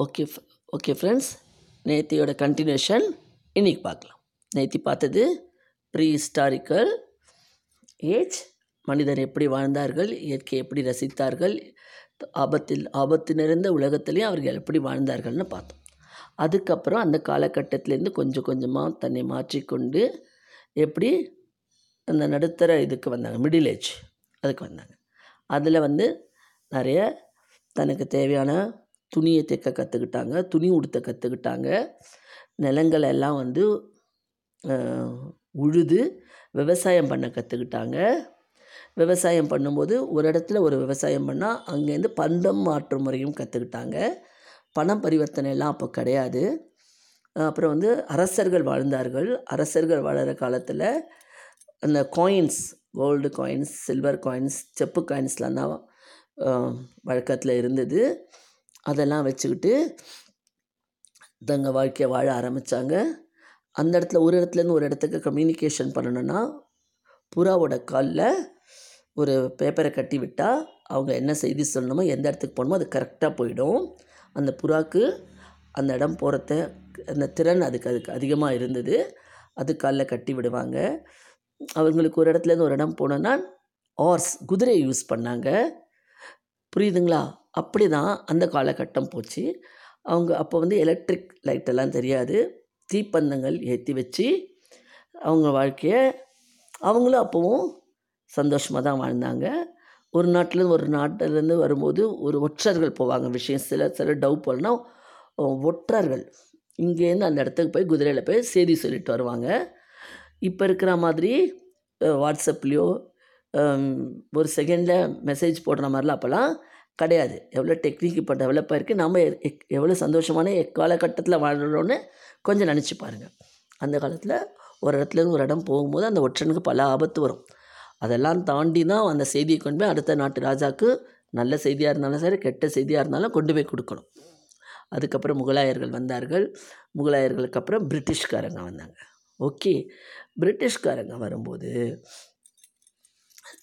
Okay okay friends நேத்தியோட continuation இன்னைக்கு பார்க்கலாம். நேத்தி பார்த்தது ப்ரீ ஹிஸ்டாரிக்கல் ஏஜ் மனிதர் எப்படி வாழ்ந்தார்கள்? இயற்கையை எப்படி ரசித்தார்கள்? ஆபத்தில் ஆபத்து நிறைந்த உலகத்துலேயும் அவர்கள் எப்படி வாழ்ந்தார்கள்னு பார்த்தோம். அதுக்கப்புறம் அந்த காலகட்டத்திலேருந்து கொஞ்சம் கொஞ்சமாக தன்னை மாற்றிக்கொண்டு எப்படி அந்த நடுத்தர இதுக்கு வந்தாங்க. மிடில் ஏஜ் அதுக்கு வந்தாங்க. அதில் வந்து நிறைய தனக்கு தேவையான துணியை தைக்க கற்றுக்கிட்டாங்க துணி உடுத்த கற்றுக்கிட்டாங்க நிலங்கள் எல்லாம் வந்து உழுது விவசாயம் பண்ண கற்றுக்கிட்டாங்க விவசாயம் பண்ணும்போது ஒரு இடத்துல ஒரு விவசாயம் பண்ணால் அங்கேருந்து பந்தம் மாற்று முறையும் கற்றுக்கிட்டாங்க பணம் பரிவர்த்தனை எல்லாம் அப்போ கிடையாது. அப்புறம் வந்து அரசர்கள் வாழ்ந்தார்கள். அரசர்கள் வாழற காலத்தில் அந்த coins gold coins silver coins செப்பு காயின்ஸ்லாம் தான் வழக்கத்தில் இருந்தது. அதெல்லாம் வச்சுக்கிட்டு தங்க வாழ்க்கையை வாழ ஆரம்பித்தாங்க அந்த இடத்துல ஒரு இடத்துலேருந்து ஒரு இடத்துக்கு கம்யூனிகேஷன் பண்ணணுன்னா புறாவோட காலில் ஒரு பேப்பரை கட்டி விட்டால் அவங்க என்ன செய்தி சொல்லணுமோ எந்த இடத்துக்கு போகணுமோ அது கரெக்டாக போயிடும். அந்த புறாவுக்கு அந்த இடம் போகிறத அந்த திறன் அதுக்கு அதுக்கு அதிகமாக இருந்தது. அது காலில் கட்டி விடுவாங்க. அவங்களுக்கு ஒரு இடத்துலேருந்து ஒரு இடம் போனோன்னா ஆர்ஸ் குதிரையை யூஸ் பண்ணாங்க. புரியுதுங்களா? அப்படி தான் அந்த காலகட்டம் போச்சு. அவங்க அப்போ வந்து எலக்ட்ரிக் லைட்டெல்லாம் தெரியாது. தீப்பந்தங்கள் ஏற்றி வச்சு அவங்க வாழ்க்கையை அவங்களும் அப்போவும் சந்தோஷமாக தான் வாழ்ந்தாங்க. ஒரு நாட்டிலேருந்து ஒரு நாட்டிலேருந்து வரும்போது ஒரு ஒற்றர்கள் போவாங்க விஷயம். சில சில டவு போலனா ஒற்றர்கள். இங்கேருந்து அந்த இடத்துக்கு போய் குதிரையில் போய் செய்தி சொல்லிட்டு வருவாங்க. இப்போ இருக்கிற மாதிரி வாட்ஸ்அப்லேயோ ஒரு செகண்டில் மெசேஜ் போடுற மாதிரிலாம் அப்போல்லாம் கிடையாது. எவ்வளோ டெக்னிக் இப்போ டெவலப் ஆகிருக்கு நம்ம எவ்வளோ சந்தோஷமான எக்காலகட்டத்தில் வாழ்கிறோன்னு கொஞ்சம் நினச்சி பாருங்கள் அந்த காலத்தில் ஒரு இடத்துலேருந்து ஒரு இடம் போகும்போது அந்த ஒற்றனுக்கு பல ஆபத்து வரும். அதெல்லாம் தாண்டி தான் அந்த செய்தியை கொண்டு போய் அடுத்த நாட்டு ராஜாவுக்கு நல்ல செய்தியாக இருந்தாலும் சரி கெட்ட செய்தியாக இருந்தாலும் கொண்டு போய் கொடுக்கணும். அதுக்கப்புறம் முகலாயர்கள் வந்தார்கள். முகலாயர்களுக்கு அப்புறம் பிரிட்டிஷ்காரங்க வந்தாங்க. ஓகே. பிரிட்டிஷ்காரங்க வரும்போது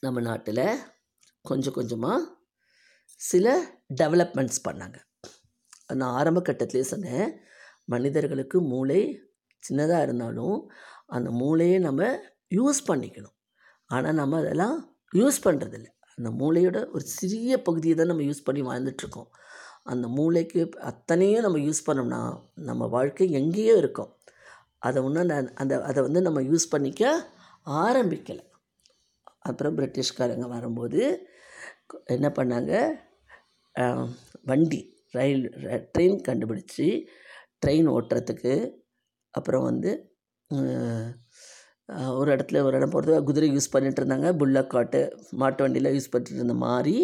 நம்ம நாட்டில் கொஞ்சம் கொஞ்சமாக சில டெவலப்மெண்ட்ஸ் பண்ணாங்க. நான் ஆரம்ப கட்டத்திலே சொன்னேன் மனிதர்களுக்கு மூளை சின்னதாக இருந்தாலும் அந்த மூளையை நம்ம யூஸ் பண்ணிக்கணும். ஆனால் நம்ம அதெல்லாம் யூஸ் பண்ணுறதில்ல அந்த மூளையோட ஒரு சிறிய பகுதியை தான் நம்ம யூஸ் பண்ணி வாழ்ந்துட்டுருக்கோம். அந்த மூளைக்கு அத்தனையும் நம்ம யூஸ் பண்ணோம்னா நம்ம வாழ்க்கை எங்கேயோ இருக்கும். அதை ஒன்றும் அந்த அதை வந்து நம்ம யூஸ் பண்ணிக்க ஆரம்பிக்கலை. அப்புறம் பிரிட்டிஷ்காரங்க வரும்போது என்ன பண்ணாங்க? வண்டி ரயில் ட்ரெயின் கண்டுபிடிச்சி ட்ரெயின் ஓட்டுறதுக்கு அப்புறம் வந்து ஒரு இடத்துல ஒரு இடம் போகிறது குதிரை யூஸ் பண்ணிகிட்டு இருந்தாங்க. புல்லக் காட்டு மாட்டு வண்டியில் யூஸ் பண்ணிட்டு இருந்த மாதிரி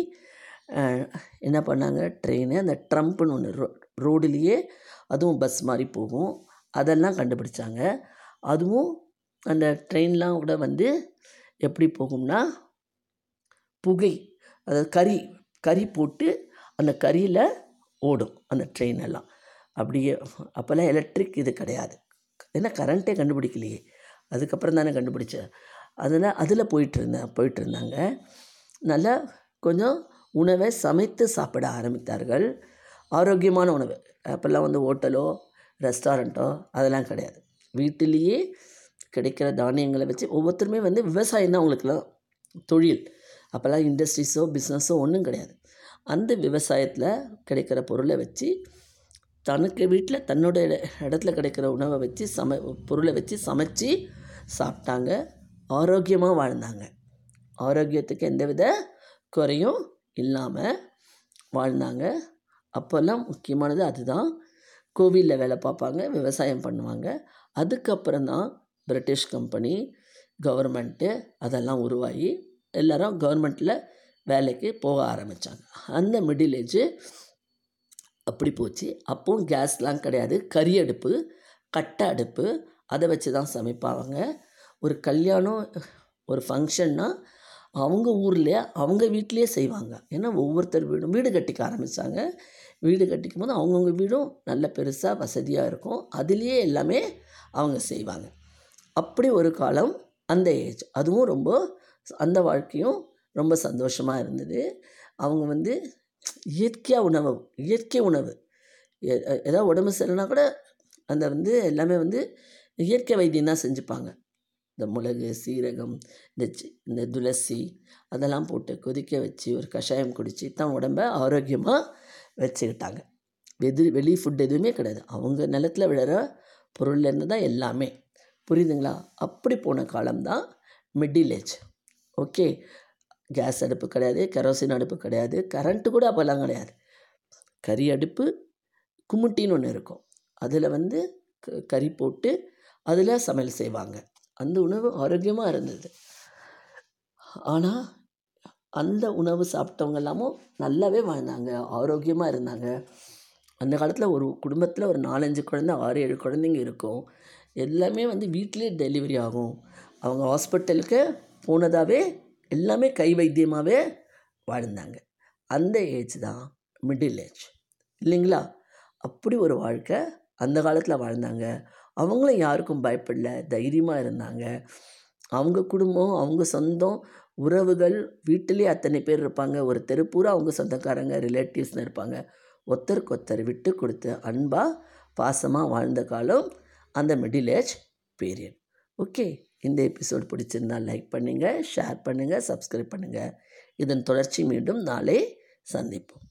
என்ன பண்ணாங்க? ட்ரெயின் அந்த ட்ரம்ப்னு ஒன்று ரோ ரோடுலேயே அதுவும் பஸ் மாதிரி போகும். அதெல்லாம் கண்டுபிடிச்சாங்க. அதுவும் அந்த ட்ரெயின்லாம் கூட வந்து எப்படி போகும்னா புகை அதாவது கறி கறி போட்டு அந்த கறியில் ஓடும் அந்த ட்ரெயின் எல்லாம். அப்படியே அப்போல்லாம் எலக்ட்ரிக் இது கிடையாது. ஏன்னா கரண்ட்டே கண்டுபிடிக்கலையே. அதுக்கப்புறம் தானே கண்டுபிடிச்சேன். அதில் அதில் போயிட்டுருந்தேன் போயிட்டுருந்தாங்க. போயிட்டு இருந்தாங்க நல்லா கொஞ்சம் உணவை சமைத்து சாப்பிட ஆரம்பித்தார்கள். ஆரோக்கியமான உணவு. அப்போல்லாம் வந்து ஹோட்டலோ ரெஸ்டாரண்ட்டோ அதெல்லாம் கிடையாது. வீட்டிலேயே கிடைக்கிற தானியங்களை வச்சு ஒவ்வொருத்தருமே வந்து விவசாயம் தான் அவங்களுக்குலாம் தொழில். அப்போல்லாம் இண்டஸ்ட்ரீஸோ பிஸ்னஸோ ஒன்றும் கிடையாது. அந்த விவசாயத்தில் கிடைக்கிற பொருளை வச்சு தனக்கு வீட்டில் தன்னோட இடத்துல கிடைக்கிற உணவை வச்சு சமை பொருளை வச்சு சமைச்சு சாப்பிட்டாங்க. ஆரோக்கியமாக வாழ்ந்தாங்க. ஆரோக்கியத்துக்கு எந்தவித குறையும் இல்லாமல் வாழ்ந்தாங்க. அப்போல்லாம் முக்கியமானது அதுதான். கோவிலில் வேலை பார்ப்பாங்க விவசாயம் பண்ணுவாங்க. அதுக்கப்புறம் தான் பிரிட்டிஷ் கம்பெனி கவர்மெண்ட்டு அதெல்லாம் உருவாகி எல்லோரும் கவர்மெண்ட்டில் வேலைக்கு போக ஆரம்பித்தாங்க அந்த மிடில் ஏஜு அப்படி போச்சு. அப்போவும் கேஸ்லாம் கிடையாது. கறி அடுப்பு கட்டை அடுப்பு அதை வச்சு தான் சமைப்பாங்க. ஒரு கல்யாணம் ஒரு ஃபங்க்ஷன்னா அவங்க ஊர்லேயே அவங்க வீட்லேயே செய்வாங்க. ஏன்னா ஒவ்வொருத்தர் வீடும் வீடு கட்டிக்க ஆரம்பித்தாங்க வீடு கட்டிக்கும் போது அவங்கவுங்க வீடும் நல்ல பெருசாக வசதியாக இருக்கும். அதுலேயே எல்லாமே அவங்க செய்வாங்க. அப்படி ஒரு காலம் அந்த ஏஜ். அதுவும் ரொம்ப அந்த வாழ்க்கையும் ரொம்ப சந்தோஷமாக இருந்தது. அவங்க வந்து இயற்கையாக உணவு இயற்கை உணவு. எ ஏதாவது உடம்பு சரியில்லைனா கூட அந்த வந்து எல்லாமே வந்து இயற்கை வைத்தியம் தான் செஞ்சுப்பாங்க. இந்த மிளகு சீரகம் இந்த இந்த துளசி அதெல்லாம் போட்டு கொதிக்க வச்சு ஒரு கஷாயம் குடித்து தான் உடம்ப ஆரோக்கியமாக வச்சுக்கிட்டாங்க. வெது வெளி ஃபுட் எதுவுமே கிடையாது. அவங்க நிலத்துல விழுற பொருள்லேருந்து தான் எல்லாமே. புரியுதுங்களா? அப்படி போன காலம்தான் மிடில் ஏஜ் ஓகே கேஸ் அடுப்பு கிடையாது கெரோசின் அடுப்பு கிடையாது கரண்ட்டு கூட அப்போல்லாம் கிடையாது. கறி அடுப்பு குமுட்டின்னு ஒன்று இருக்கும். அதில் வந்து க- கறி போட்டு அதில் சமையல் செய்வாங்க. அந்த உணவு ஆரோக்கியமாக இருந்தது. ஆனால் அந்த உணவு சாப்பிட்டவங்க எல்லாமும் நல்லாவே வாழ்ந்தாங்க ஆரோக்கியமாக இருந்தாங்க. அந்த காலத்தில் ஒரு குடும்பத்தில் ஒரு நாலஞ்சு குழந்தை ஆறு ஏழு குழந்தைங்க இருக்கும். எல்லாமே வந்து வீட்டிலே டெலிவரி ஆகும். அவங்க ஹாஸ்பிட்டலுக்கு போனதாகவே எல்லாமே கை வைத்தியமாகவே வாழ்ந்தாங்க. அந்த ஏஜ் தான் மிடில் ஏஜ் இல்லைங்களா? அப்படி ஒரு வாழ்க்கை அந்த காலத்தில் வாழ்ந்தாங்க. அவங்களும் யாருக்கும் பயப்படல தைரியமாக இருந்தாங்க. அவங்க குடும்பம் அவங்க சொந்தம் உறவுகள் வீட்டிலே அத்தனை பேர் இருப்பாங்க. ஒரு தெரு பூரா அவங்க சொந்தக்காரங்க ரிலேட்டிவ்ஸ்னு இருப்பாங்க. ஒருத்தருக்கு ஒருத்தர் விட்டு கொடுத்து அன்பாக பாசமாக வாழ்ந்த காலம் அந்த மிடில் ஏஜ் பீரியட் ஓகே இந்த எபிசோட் பிடிச்சிருந்தா லைக் பண்ணுங்கள் ஷேர் பண்ணுங்கள் சப்ஸ்கிரைப் பண்ணுங்கள் இதன் தொடர்ச்சி மீண்டும் நாளை சந்திப்போம்.